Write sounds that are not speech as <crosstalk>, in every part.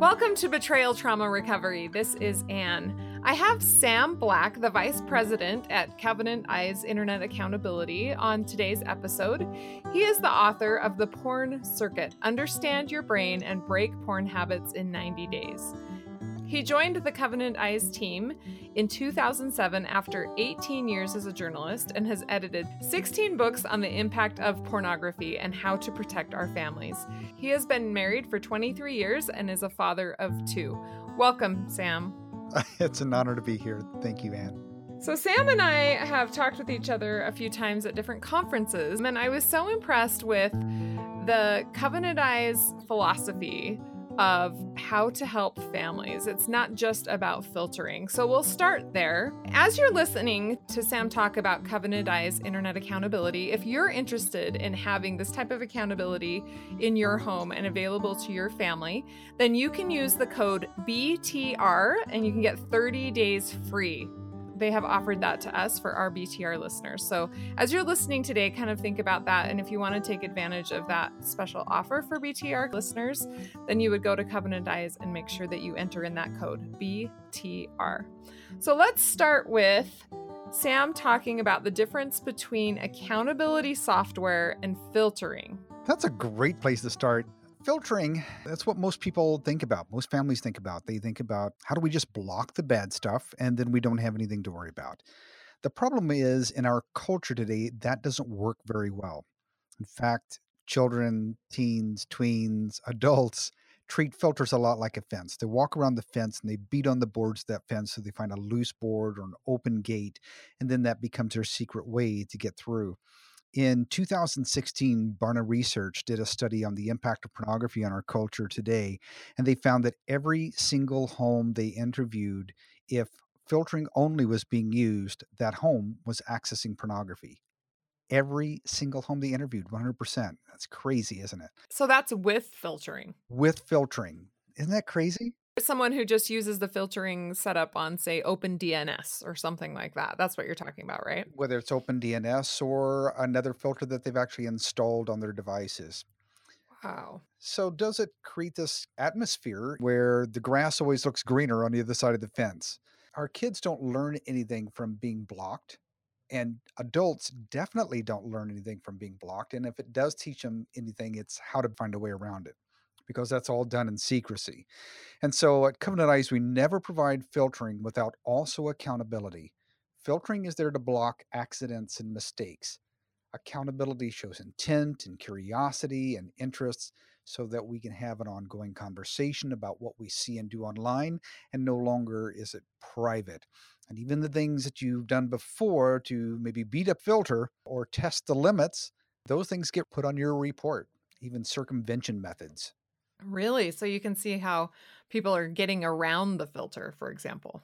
Welcome to Betrayal Trauma Recovery. This is Anne. I have Sam Black, the Vice President at Covenant Eyes Internet Accountability, on today's episode. He is the author of The Porn Circuit Understand Your Brain and Break Porn Habits in 90 Days. He joined the Covenant Eyes team in 2007 after 18 years as a journalist and has edited 16 books on the impact of pornography and how to protect our families. He has been married for 23 years and is a father of two. Welcome, Sam. <laughs> It's an honor to be here. Thank you, Anne. So, Sam and I have talked with each other a few times at different conferences, and I was so impressed with the Covenant Eyes philosophy of how to help families. It's not just about filtering. So we'll start there. As you're listening to Sam talk about Covenant Eyes internet accountability, if you're interested in having this type of accountability in your home and available to your family, then you can use the code BTR and you can get 30 days free they have offered that to us for our BTR listeners. So, as you're listening today, kind of think about that. And if you want to take advantage of that special offer for BTR listeners, then you would go to Covenant Eyes and make sure that you enter in that code BTR. So, let's start with Sam talking about the difference between accountability software and filtering. That's a great place to start filtering that's what most people think about most families think about. They think about how do we just block the bad stuff and then we don't have anything to worry about? The problem is in our culture today that doesn't work very well. In fact children teens tweens adults treat filters a lot like a fence. They walk around the fence and they beat on the boards of that fence so they find a loose board or an open gate and then that becomes their secret way to get through in 2016, Barna Research did a study on the impact of pornography on our culture today, and they found that every single home they interviewed, if filtering only was being used, that home was accessing pornography. Every single home they interviewed, 100%. That's crazy, isn't it? So that's with filtering. With filtering. Isn't that crazy? Someone who just uses the filtering setup on say OpenDNS or something like that. That's what you're talking about right? Whether it's OpenDNS or another filter that they've actually installed on their devices. Wow. So does it create this atmosphere where the grass always looks greener on the other side of the fence? Our kids don't learn anything from being blocked and adults definitely don't learn anything from being blocked and if it does teach them anything it's how to find a way around it because that's all done in secrecy. And so at Covenant Eyes, we never provide filtering without also accountability. Filtering is there to block accidents and mistakes. Accountability shows intent and curiosity and interests so that we can have an ongoing conversation about what we see and do online, and no longer is it private. And even the things that you've done before to maybe beat up filter or test the limits, those things get put on your report, even circumvention methods. Really? So you can see how people are getting around the filter, for example.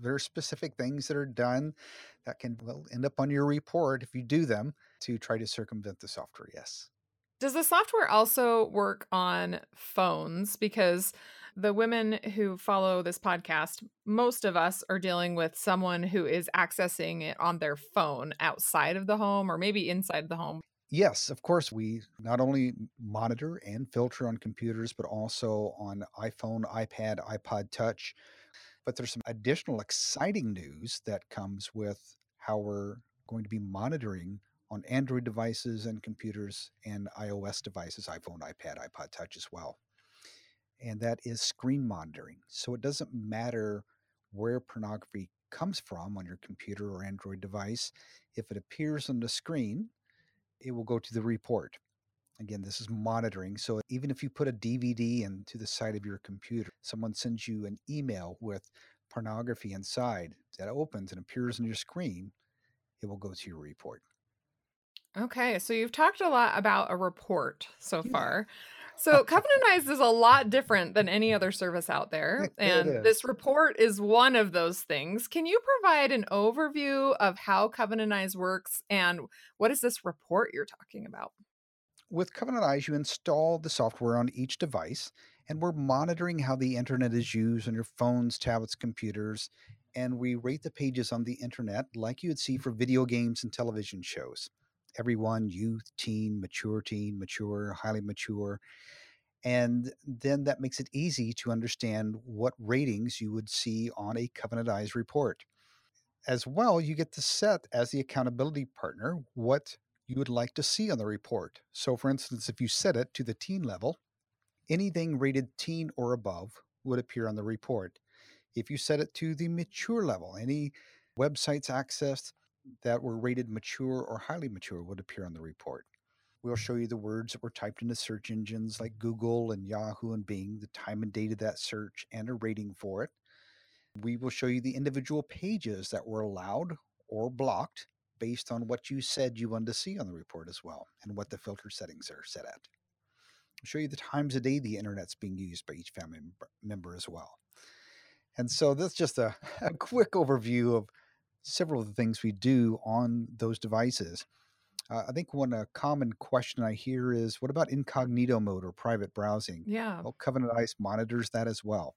Very specific things that are done that can well, end up on your report if you do them to try to circumvent the software. Yes. Does the software also work on phones? Because the women who follow this podcast, most of us are dealing with someone who is accessing it on their phone outside of the home or maybe inside the home. Yes, of course, we not only monitor and filter on computers, but also on iPhone, iPad, iPod Touch. But there's some additional exciting news that comes with how we're going to be monitoring on Android devices and computers and iOS devices, iPhone, iPad, iPod Touch as well. And that is screen monitoring. So it doesn't matter where pornography comes from on your computer or Android device. If it appears on the screen, it will go to the report. Again, this is monitoring. So even if you put a DVD into the side of your computer, someone sends you an email with pornography inside that opens and appears on your screen, it will go to your report. Okay, so you've talked a lot about a report so far. So Covenant Eyes is a lot different than any other service out there. And this report is one of those things. Can you provide an overview of how Covenant Eyes works and what is this report you're talking about? With Covenant Eyes, you install the software on each device, and we're monitoring how the internet is used on your phones, tablets, computers, and we rate the pages on the internet like you'd see for video games and television shows everyone youth, teen, mature teen, mature, highly mature. And then that makes it easy to understand what ratings you would see on a Covenant Eyes report. As well, you get to set as the accountability partner what you would like to see on the report. So, for instance, if you set it to the teen level, anything rated teen or above would appear on the report. If you set it to the mature level, any websites accessed that were rated mature or highly mature would appear on the report. We'll show you the words that were typed into search engines like Google and Yahoo and Bing, the time and date of that search, and a rating for it. We will show you the individual pages that were allowed or blocked based on what you said you wanted to see on the report as well and what the filter settings are set at. I'll show you the times a day the internet's being used by each family member as well. And so that's just a, <laughs> a quick overview of several of the things we do on those devices. Uh, I think one uh, common question I hear is, what about incognito mode or private browsing? Yeah. Well, Covenant Eyes monitors that as well.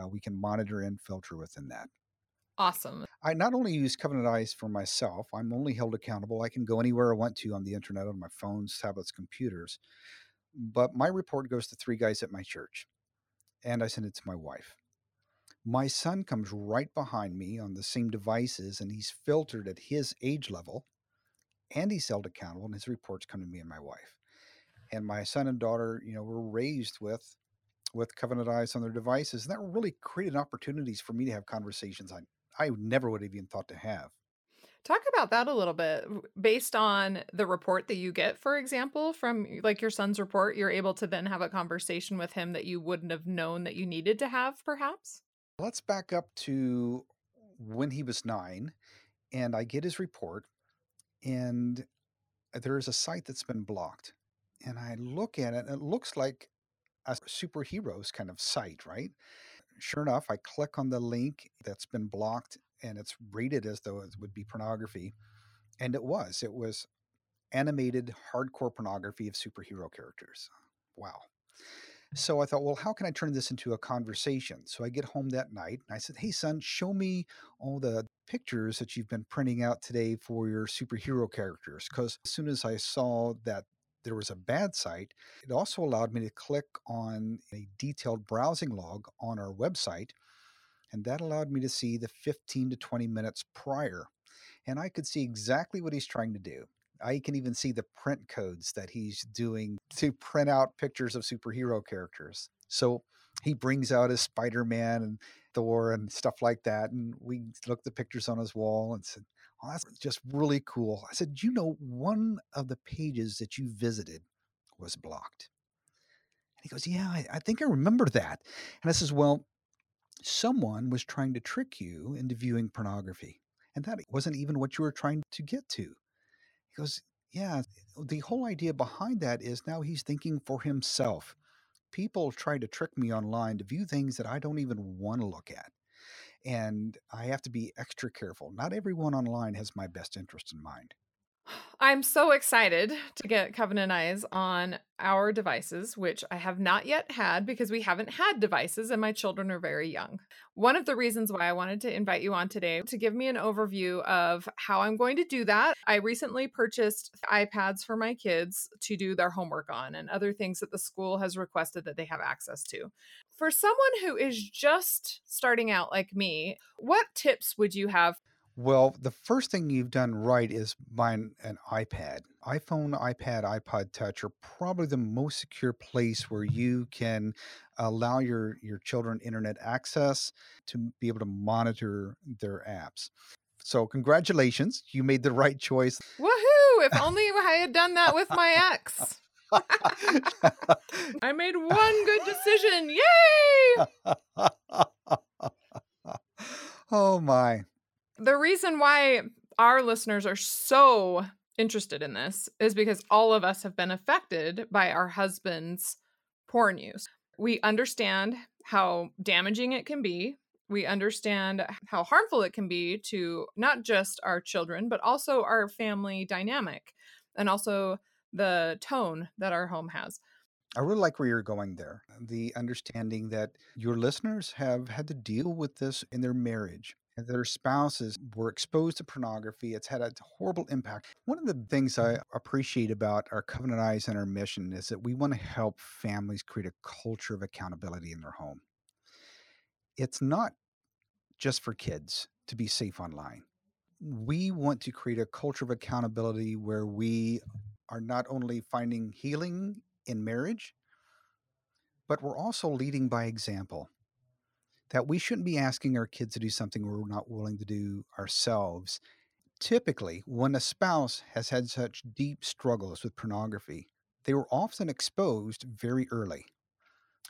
Uh, we can monitor and filter within that. Awesome. I not only use Covenant Eyes for myself, I'm only held accountable. I can go anywhere I want to on the internet on my phones, tablets, computers. But my report goes to three guys at my church, and I send it to my wife. My son comes right behind me on the same devices, and he's filtered at his age level, and he's held accountable, and his reports come to me and my wife. And my son and daughter, you know, were raised with with Covenant Eyes on their devices, and that really created opportunities for me to have conversations I I never would have even thought to have. Talk about that a little bit. Based on the report that you get, for example, from like your son's report, you're able to then have a conversation with him that you wouldn't have known that you needed to have, perhaps? Let's back up to when he was nine, and I get his report, and there is a site that's been blocked. And I look at it, and it looks like a superheroes kind of site, right? Sure enough, I click on the link that's been blocked, and it's rated as though it would be pornography. And it was. It was animated hardcore pornography of superhero characters. Wow. So I thought, well, how can I turn this into a conversation? So I get home that night and I said, Hey, son, show me all the pictures that you've been printing out today for your superhero characters. Because as soon as I saw that there was a bad site, it also allowed me to click on a detailed browsing log on our website. And that allowed me to see the 15 to 20 minutes prior. And I could see exactly what he's trying to do. I can even see the print codes that he's doing to print out pictures of superhero characters. So he brings out his Spider Man and Thor and stuff like that. And we looked the pictures on his wall and said, Oh, that's just really cool. I said, You know, one of the pages that you visited was blocked. And he goes, Yeah, I, I think I remember that. And I says, Well, someone was trying to trick you into viewing pornography. And that wasn't even what you were trying to get to. He goes, Yeah, the whole idea behind that is now he's thinking for himself. People try to trick me online to view things that I don't even want to look at. And I have to be extra careful. Not everyone online has my best interest in mind. I'm so excited to get Covenant Eyes on our devices, which I have not yet had because we haven't had devices and my children are very young. One of the reasons why I wanted to invite you on today to give me an overview of how I'm going to do that. I recently purchased iPads for my kids to do their homework on and other things that the school has requested that they have access to. For someone who is just starting out like me, what tips would you have well, the first thing you've done right is buying an iPad. iPhone, iPad, iPod Touch are probably the most secure place where you can allow your your children internet access to be able to monitor their apps. So, congratulations, you made the right choice. Woohoo! If only <laughs> I had done that with my ex. <laughs> I made one good decision. Yay! <laughs> oh my the reason why our listeners are so interested in this is because all of us have been affected by our husband's porn use. We understand how damaging it can be. We understand how harmful it can be to not just our children, but also our family dynamic and also the tone that our home has. I really like where you're going there. The understanding that your listeners have had to deal with this in their marriage their spouses were exposed to pornography. It's had a horrible impact. One of the things I mm-hmm. appreciate about our Covenant Eyes and our mission is that we want to help families create a culture of accountability in their home. It's not just for kids to be safe online. We want to create a culture of accountability where we are not only finding healing in marriage, but we're also leading by example. That we shouldn't be asking our kids to do something we're not willing to do ourselves. Typically, when a spouse has had such deep struggles with pornography, they were often exposed very early.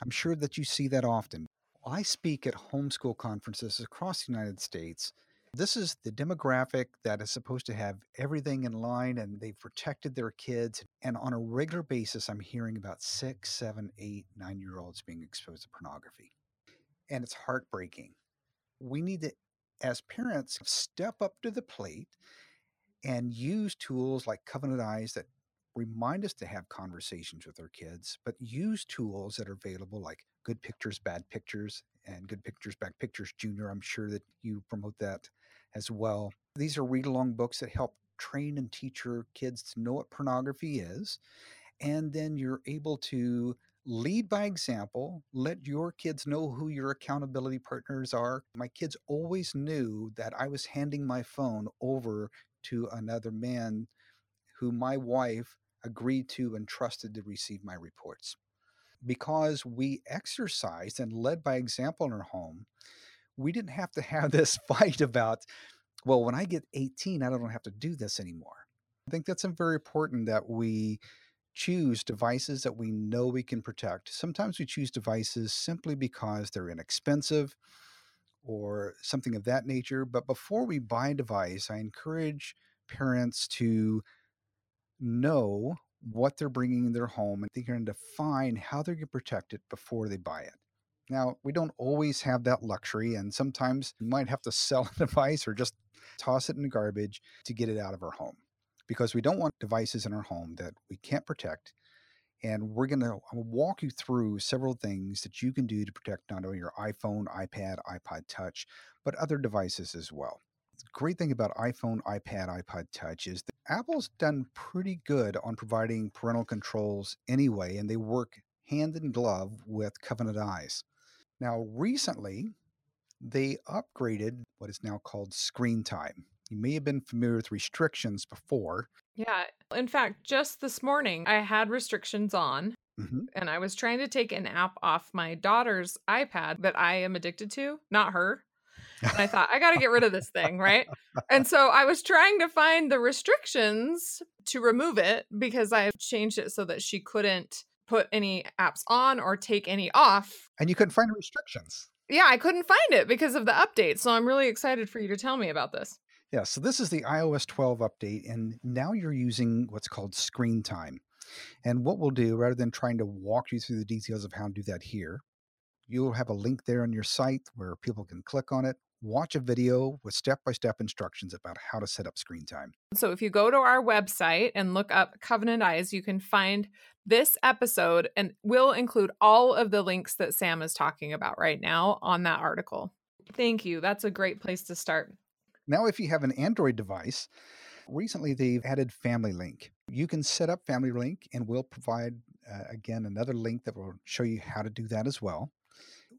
I'm sure that you see that often. I speak at homeschool conferences across the United States. This is the demographic that is supposed to have everything in line and they've protected their kids. And on a regular basis, I'm hearing about six, seven, eight, nine year olds being exposed to pornography. And it's heartbreaking. We need to, as parents, step up to the plate and use tools like Covenant Eyes that remind us to have conversations with our kids, but use tools that are available like Good Pictures, Bad Pictures, and Good Pictures, Bad Pictures Junior. I'm sure that you promote that as well. These are read along books that help train and teach your kids to know what pornography is. And then you're able to lead by example, let your kids know who your accountability partners are. My kids always knew that I was handing my phone over to another man who my wife agreed to and trusted to receive my reports. Because we exercised and led by example in our home, we didn't have to <laughs> have this fight about, well, when I get 18, I don't have to do this anymore. I think that's very important that we choose devices that we know we can protect. Sometimes we choose devices simply because they're inexpensive or something of that nature. But before we buy a device, I encourage parents to know what they're bringing in their home and going to define how they're going to protect it before they buy it. Now, we don't always have that luxury, and sometimes you might have to sell <laughs> a device or just toss it in the garbage to get it out of our home because we don't want devices in our home that we can't protect. And we're going to walk you through several things that you can do to protect not only your iPhone, iPad, iPod Touch, but other devices as well great thing about iPhone, iPad, iPod Touch is that Apple's done pretty good on providing parental controls anyway, and they work hand in glove with Covenant Eyes. Now, recently, they upgraded what is now called screen time. You may have been familiar with restrictions before. Yeah. In fact, just this morning, I had restrictions on. Mm-hmm. And I was trying to take an app off my daughter's iPad that I am addicted to, not her. And I thought, I got to get rid of this thing, right? And so I was trying to find the restrictions to remove it because I changed it so that she couldn't put any apps on or take any off. And you couldn't find restrictions. Yeah, I couldn't find it because of the update. So I'm really excited for you to tell me about this. Yeah, so this is the iOS 12 update, and now you're using what's called screen time. And what we'll do, rather than trying to walk you through the details of how to do that here, you'll have a link there on your site where people can click on it watch a video with step by step instructions about how to set up screen time. So, if you go to our website and look up Covenant Eyes, you can find this episode and we'll include all of the links that Sam is talking about right now on that article. Thank you. That's a great place to start. Now, if you have an Android device, recently they've added Family Link. You can set up Family Link and we'll provide, uh, again, another link that will show you how to do that as well.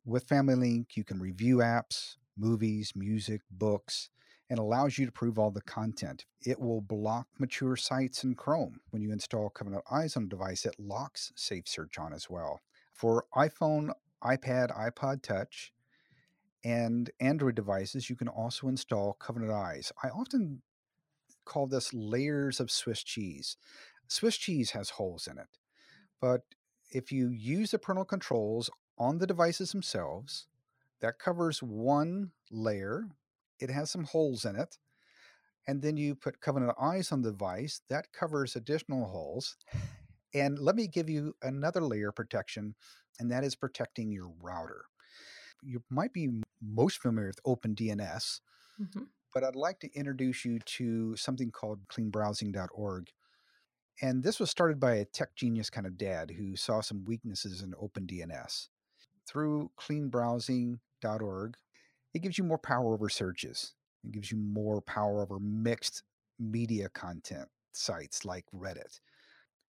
With Family Link, you can review apps, movies, music, books, and allows you to prove all the content. It will block mature sites in Chrome. When you install Covenant Eyes on a device, it locks Safe Search on as well. For iPhone, iPad, iPod Touch, and Android devices, you can also install Covenant Eyes. I often call this layers of Swiss cheese. Swiss cheese has holes in it, but if you use the parental controls on the devices themselves, that covers one layer. It has some holes in it. And then you put Covenant Eyes on the device. That covers additional holes. And let me give you another layer of protection, and that is protecting your router. You might be most familiar with OpenDNS, mm-hmm. but I'd like to introduce you to something called cleanbrowsing.org. And this was started by a tech genius kind of dad who saw some weaknesses in OpenDNS. Through cleanbrowsing.org. It gives you more power over searches. It gives you more power over mixed media content sites like Reddit.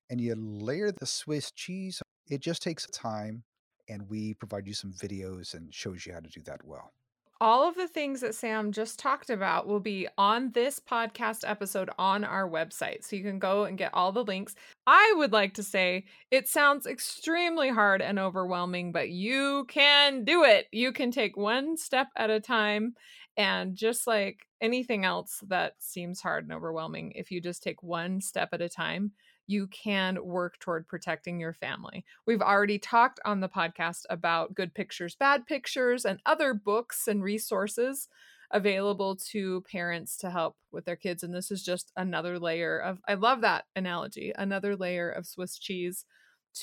And you layer the Swiss cheese, it just takes time, and we provide you some videos and shows you how to do that well. All of the things that Sam just talked about will be on this podcast episode on our website. So you can go and get all the links. I would like to say it sounds extremely hard and overwhelming, but you can do it. You can take one step at a time. And just like anything else that seems hard and overwhelming, if you just take one step at a time, you can work toward protecting your family. We've already talked on the podcast about Good Pictures, Bad Pictures, and other books and resources available to parents to help with their kids. And this is just another layer of, I love that analogy, another layer of Swiss cheese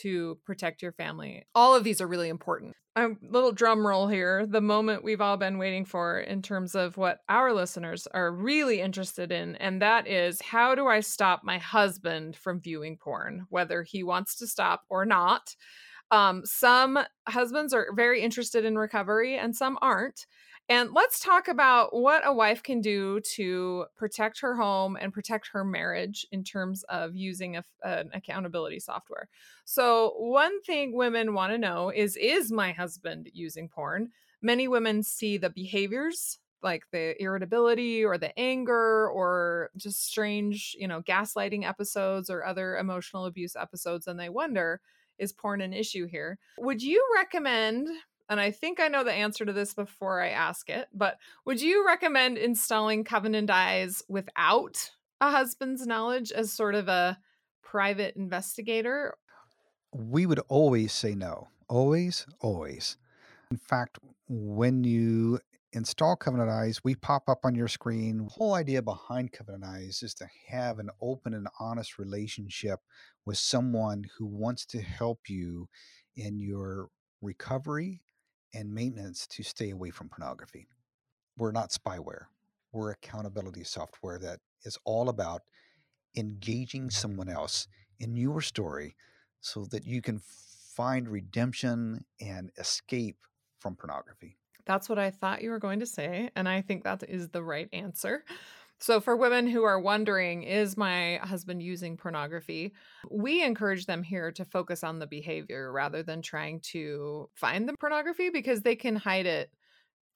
to protect your family. All of these are really important. A little drum roll here, the moment we've all been waiting for in terms of what our listeners are really interested in, and that is how do I stop my husband from viewing porn, whether he wants to stop or not. Um, some husbands are very interested in recovery and some aren't. And let's talk about what a wife can do to protect her home and protect her marriage in terms of using a, an accountability software. So, one thing women want to know is Is my husband using porn? Many women see the behaviors like the irritability or the anger or just strange, you know, gaslighting episodes or other emotional abuse episodes, and they wonder, is porn an issue here? Would you recommend and I think I know the answer to this before I ask it, but would you recommend installing Covenant Eyes without a husband's knowledge as sort of a private investigator? We would always say no. Always, always. In fact, when you install Covenant Eyes, we pop up on your screen. The whole idea behind Covenant Eyes is to have an open and honest relationship with someone who wants to help you in your recovery and maintenance to stay away from pornography. We're not spyware, we're accountability software that is all about engaging someone else in your story so that you can find redemption and escape from pornography. That's what I thought you were going to say. And I think that is the right answer. So, for women who are wondering, is my husband using pornography? We encourage them here to focus on the behavior rather than trying to find the pornography because they can hide it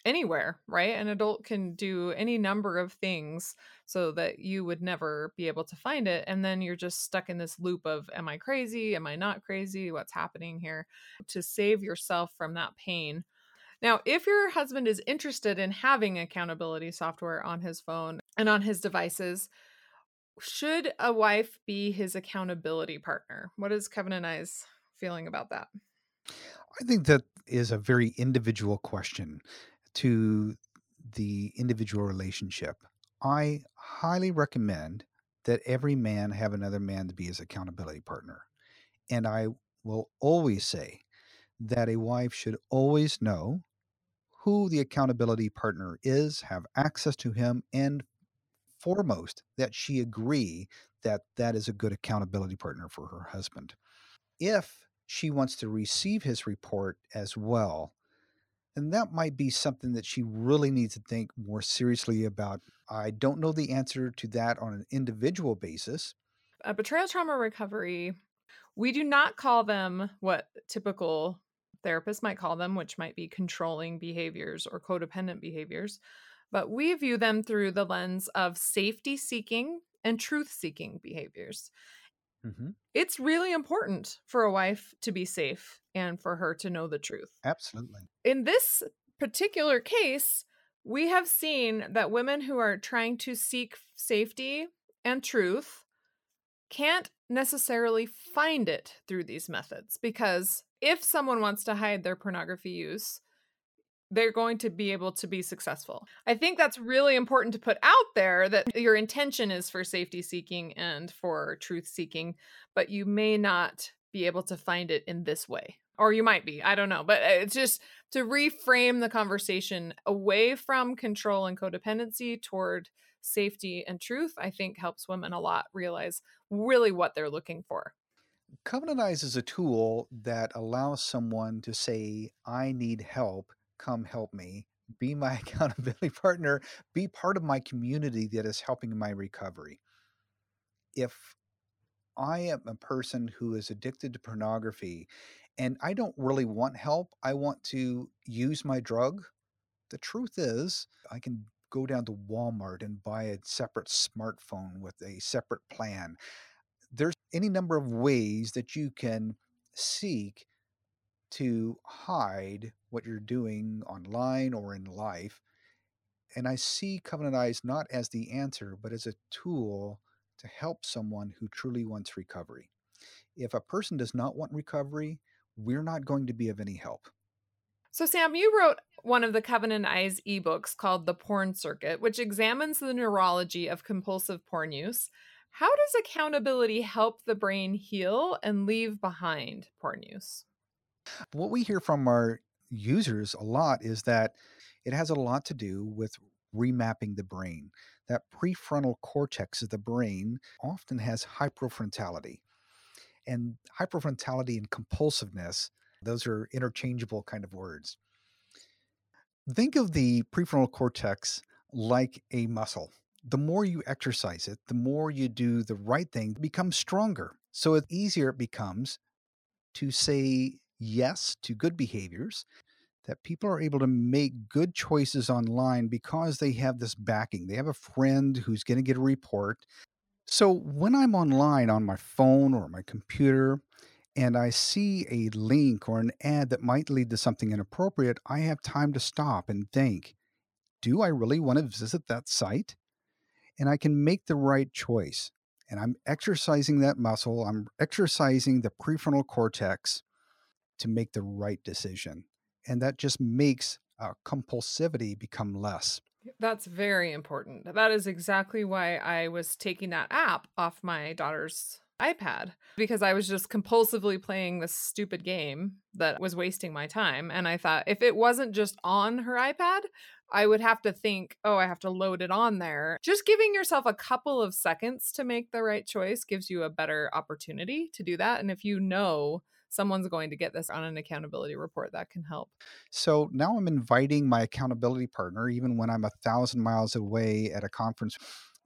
anywhere, right? An adult can do any number of things so that you would never be able to find it. And then you're just stuck in this loop of, am I crazy? Am I not crazy? What's happening here? To save yourself from that pain, now, if your husband is interested in having accountability software on his phone and on his devices, should a wife be his accountability partner? What is Covenant Eyes' feeling about that? I think that is a very individual question to the individual relationship. I highly recommend that every man have another man to be his accountability partner. And I will always say that a wife should always know who the accountability partner is, have access to him, and foremost, that she agree that that is a good accountability partner for her husband. If she wants to receive his report as well, then that might be something that she really needs to think more seriously about. I don't know the answer to that on an individual basis. A betrayal trauma recovery, we do not call them what typical therapists might call them, which might be controlling behaviors or codependent behaviors. But we view them through the lens of safety seeking and truth seeking behaviors. Mm-hmm. It's really important for a wife to be safe and for her to know the truth. Absolutely. In this particular case, we have seen that women who are trying to seek safety and truth can't necessarily find it through these methods because if someone wants to hide their pornography use, they're going to be able to be successful. I think that's really important to put out there that your intention is for safety seeking and for truth seeking, but you may not be able to find it in this way. Or you might be, I don't know. But uh, it's just to reframe the conversation away from control and codependency toward safety and truth, I think helps women a lot realize really what they're looking for. Covenant Eyes is a tool that allows someone to say, I need help, come help me, be my <laughs> accountability partner, be part of my community that is helping my recovery. If I am a person who is addicted to pornography and I don't really want help, I want to use my drug. The truth is, I can go down to Walmart and buy a separate smartphone with a separate plan. There's any number of ways that you can seek to hide what you're doing online or in life. And I see Covenant Eyes not as the answer, but as a tool to help someone who truly wants recovery. If a person does not want recovery, we're not going to be of any help. So, Sam, you wrote one of the Covenant Eyes ebooks called The Porn Circuit, which examines the neurology of compulsive porn use. How does accountability help the brain heal and leave behind porn use? What we hear from our users a lot is that it has a lot to do with remapping the brain. That prefrontal cortex of the brain often has hyperfrontality. And hyperfrontality and compulsiveness, those are interchangeable kind of words. Think of the prefrontal cortex like a muscle. The more you exercise it, the more you do the right thing, it becomes stronger. So the easier it becomes to say yes to good behaviors, that people are able to make good choices online because they have this backing. They have a friend who's going to get a report. So when I'm online on my phone or my computer and I see a link or an ad that might lead to something inappropriate, I have time to stop and think, do I really want to visit that site? And I can make the right choice. And I'm exercising that muscle, I'm exercising the prefrontal cortex to make the right decision. And that just makes uh, compulsivity become less. That's very important. That is exactly why I was taking that app off my daughter's iPad because I was just compulsively playing this stupid game that was wasting my time. And I thought if it wasn't just on her iPad, I would have to think, oh, I have to load it on there. Just giving yourself a couple of seconds to make the right choice gives you a better opportunity to do that. And if you know someone's going to get this on an accountability report that can help. So now I'm inviting my accountability partner, even when I'm a thousand miles away at a conference.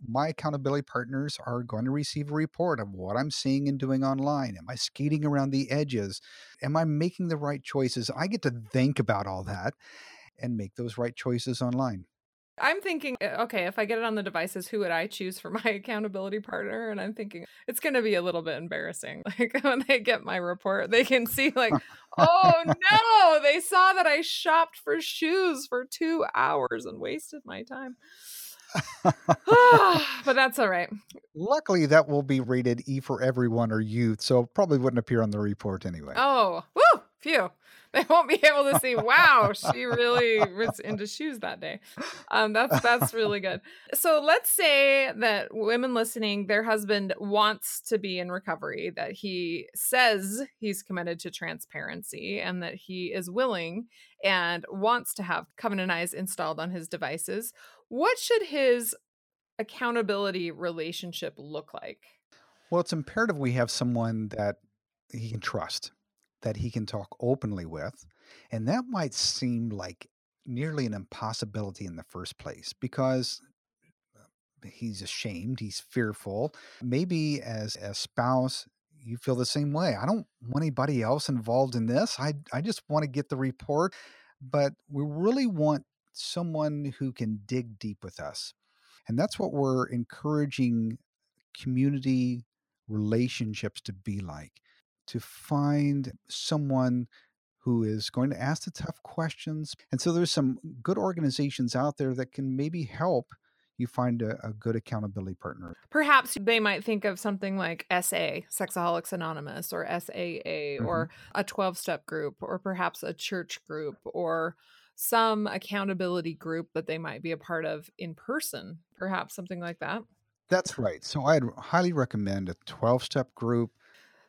My accountability partners are going to receive a report of what I'm seeing and doing online. Am I skating around the edges? Am I making the right choices? I get to think about all that and make those right choices online. I'm thinking, eh, okay, if I get it on the devices, who would I choose for my <laughs> accountability partner? And I'm thinking it's going to be a little bit embarrassing. <laughs> Like when they get my report, they can see, like, <laughs> oh no, they saw that I shopped for shoes for two hours and wasted my time. <sighs> but that's all right. Luckily, that will be rated E for everyone or youth, so probably wouldn't appear on the report anyway. Oh, woo, phew. <laughs> they won't be able to see. Wow <laughs> she really was into shoes that day. Um that's that's really good. So let's say that women listening their husband wants to be in recovery that he says he's committed to transparency and that he is willing and wants to have covenant eyes installed on his devices. What should his accountability relationship look like? Well it's imperative we have someone that he can trust that he can talk openly with. And that might seem like nearly an impossibility in the first place because uh, he's ashamed, he's fearful. Maybe as a spouse, you feel the same way. I don't want anybody else involved in this. I I just want to get the report, but we really want someone who can dig deep with us. And that's what we're encouraging community relationships to be like to find someone who is going to ask the tough questions. And so there's some good organizations out there that can maybe help you find a, a, good accountability partner. Perhaps they might think of something like SA, Sexaholics Anonymous, or SAA, mm-hmm. or a 12 step group, or perhaps a church group, or some accountability group that they might be a part of in person, perhaps something like that. That's right. So I'd highly recommend a 12 step group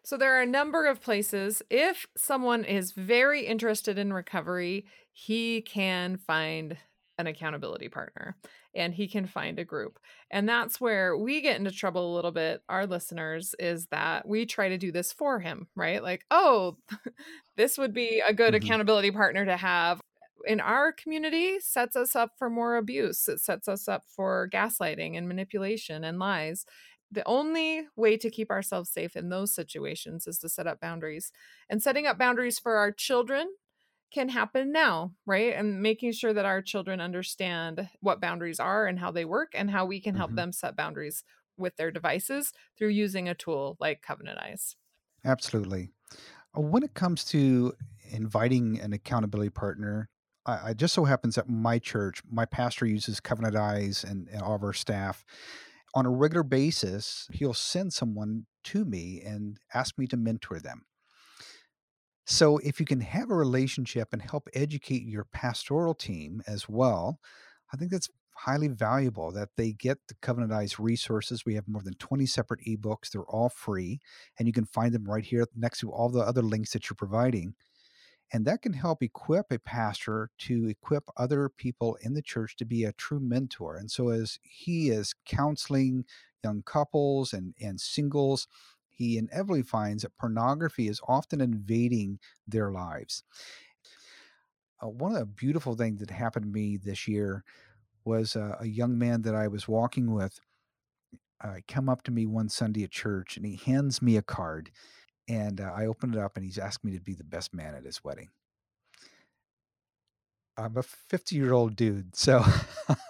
so there are a number of places. If someone is very interested in recovery, he can find an accountability partner and he can find a group. And that's where we get into trouble a little bit, our listeners, is that we try to do this for him, right? Like, oh, <laughs> this would be a good mm-hmm. accountability partner to have. in our community sets us up for more abuse. It sets us up for gaslighting and manipulation and lies. The only way to keep ourselves safe in those situations is to set up boundaries. And setting up boundaries for our children can happen now, right? And making sure that our children understand what boundaries are and how they work and how we can help Mhm. them set boundaries with their devices through using a tool like Covenant Eyes. Absolutely. Uh, When it comes to inviting an accountability partner, I, I just so happens that my church, my pastor uses Covenant Eyes and, and all of our staff on a regular basis. He'll send someone to me and ask me to mentor them. So if you can have a relationship and help educate your pastoral team as well, I think that's highly valuable that they get the Covenant Eyes resources. We have more than 20 separate ebooks. They're all free, and you can find them right here next to all the other links that you're providing. And that can help equip a pastor to equip other people in the church to be a true mentor. And so, as he is counseling young couples and, and singles, he inevitably finds that pornography is often invading their lives. Uh, one of the beautiful things that happened to me this year was uh, a young man that I was walking with. Uh, come up to me one Sunday at church and he hands me a card and uh, I opened it up and he's asked me to be the best man at his wedding. I'm a 50 year old dude. So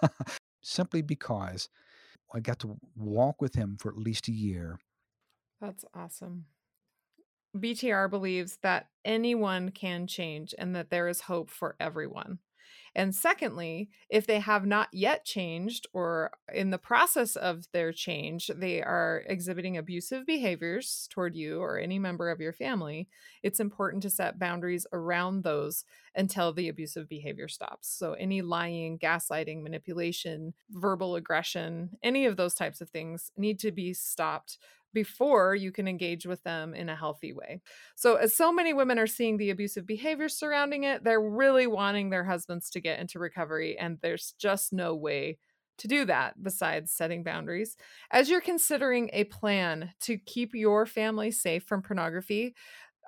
<laughs> simply because I got to walk with him for at least a year. That's awesome. BTR believes that anyone can change and that there is hope for everyone. And secondly, if they have not yet changed or in the process of their change, they are exhibiting abusive behaviors toward you or any member of your family, it's important to set boundaries around those until the abusive behavior stops. So, any lying, gaslighting, manipulation, verbal aggression, any of those types of things need to be stopped before you can engage with them in a healthy way. So, as so many women are seeing the abusive behavior surrounding it, they're really wanting their husbands to get into recovery, and there's just no way to do that besides setting boundaries. As you're considering a plan to keep your family safe from pornography,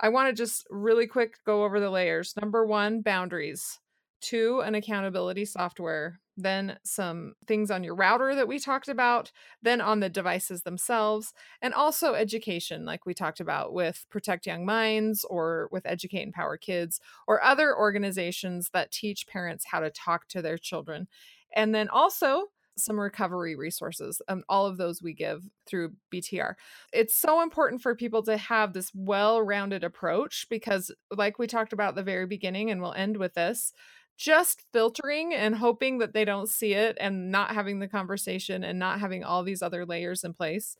I want to just really quick go over the layers. Number one, boundaries. Two, an accountability software. Then some things on your router that we talked about. Then on the devices themselves. And also education, like we talked about with Protect Young Minds or with Educate Empower Kids or other organizations that teach parents how to talk to their children. And then also some recovery resources. And all of those we give through BTR. It's so important for people to have this well rounded approach because, like we talked about the very beginning, and we'll end with this just filtering and hoping that they don't see it and not having the conversation and not having all these other layers in place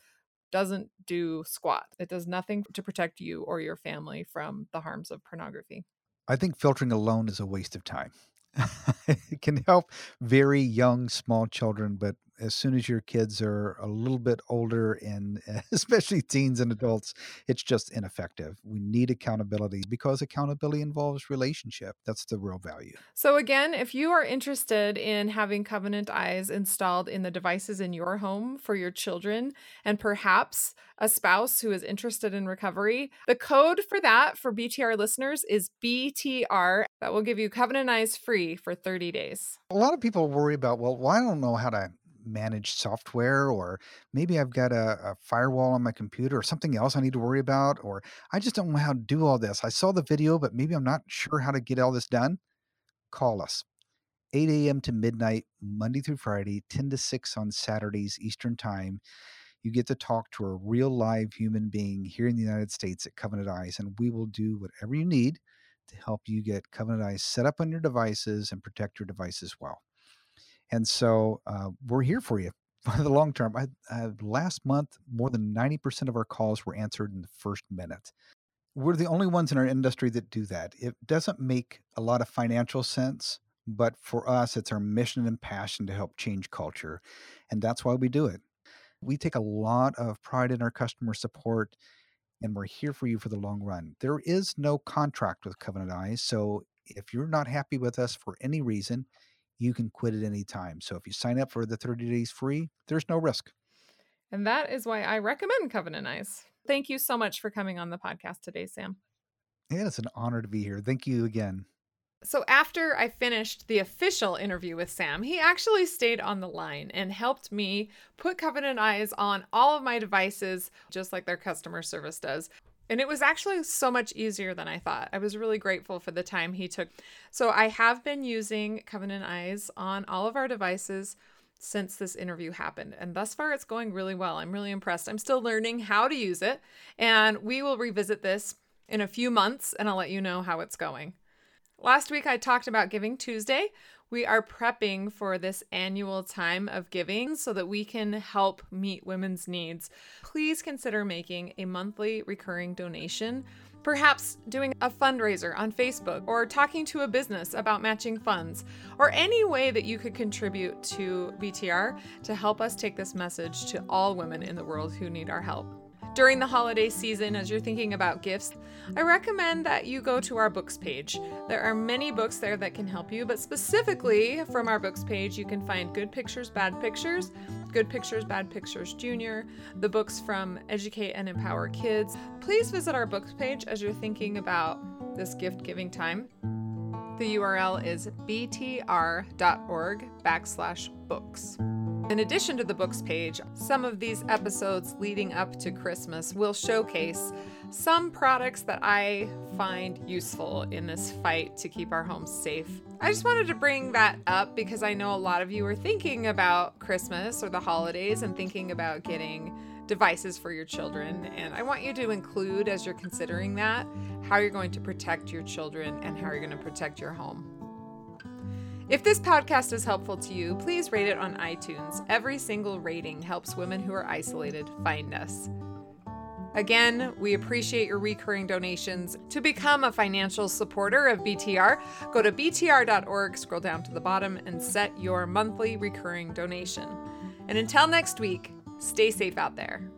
doesn't do squat. It does nothing to protect you or your family from the harms of pornography. I think filtering alone is a waste of time. <laughs> it can help very young, small children, but as soon as your kids are a little bit older and <laughs> especially teens and mm-hmm. adults, it's just ineffective. We need accountability because accountability involves relationship. That's the real value. So, again, if you are interested in having Covenant Eyes installed in the devices in your home for your children and perhaps a spouse who is interested in recovery, the code for that for BTR listeners is BTR. That will give you Covenant Eyes free for 30 days. A lot of people worry about, well, well I don't know how to manage software or maybe I've got a, a, firewall on my computer or something else I need to worry about or I just don't know how to do all this. I saw the video, but maybe I'm not sure how to get all this done. Call us. 8 a.m. to midnight, Monday through Friday, 10 to 6 on Saturdays, Eastern Time. You get to talk to a real live human being here in the United States at Covenant Eyes, and we will do whatever you need to help you get Covenant Eyes set up on your devices and protect your devices well. And so uh, we're here for you <laughs> for the long term. I, I, last month, more than 90% of our calls were answered in the first minute. We're the only ones in our industry that do that. It doesn't make a lot of financial sense, but for us, it's our mission and passion to help change culture. And that's why we do it. We take a lot of pride in our customer support, and we're here for you for the long run. There is no contract with Covenant Eyes. So if you're not happy with us for any reason, you can quit at any time. So if you sign up for the 30 days free, there's no risk. And that is why I recommend Covenant Eyes. Thank you so much for coming on the podcast today, Sam. Yeah, it's an honor to be here. Thank you again. So, after I finished the official interview with Sam, he actually stayed on the line and helped me put Covenant Eyes on all of my devices, just like their customer service does. And it was actually so much easier than I thought. I was really grateful for the time he took. So, I have been using Covenant Eyes on all of our devices since this interview happened. And thus far, it's going really well. I'm really impressed. I'm still learning how to use it. And we will revisit this in a few months and I'll let you know how it's going. Last week, I talked about Giving Tuesday. We are prepping for this annual time of giving so that we can help meet women's needs. Please consider making a monthly recurring donation, perhaps doing a fundraiser on Facebook or talking to a business about matching funds, or any way that you could contribute to BTR to help us take this message to all women in the world who need our help. During the holiday season, as you're thinking about gifts, I recommend that you go to our books page. There are many books there that can help you, but specifically from our books page, you can find Good Pictures, Bad Pictures, Good Pictures, Bad Pictures Junior, the books from Educate and Empower Kids. Please visit our books page as you're thinking about this gift giving time. The URL is btr.org backslash books. In addition to the books page, some of these episodes leading up to Christmas will showcase some products that I find useful in this fight to keep our homes safe. I just wanted to bring that up because I know a lot of you are thinking about Christmas or the holidays and thinking about getting devices for your children. And I want you to include, as you're considering that, how you're going to protect your children and how you're going to protect your home. If this podcast is helpful to you, please rate it on iTunes. Every single rating helps women who are isolated find us. Again, we appreciate your recurring donations. To become a financial supporter of BTR, go to btr.org, scroll down to the bottom, and set your monthly recurring donation. And until next week, stay safe out there.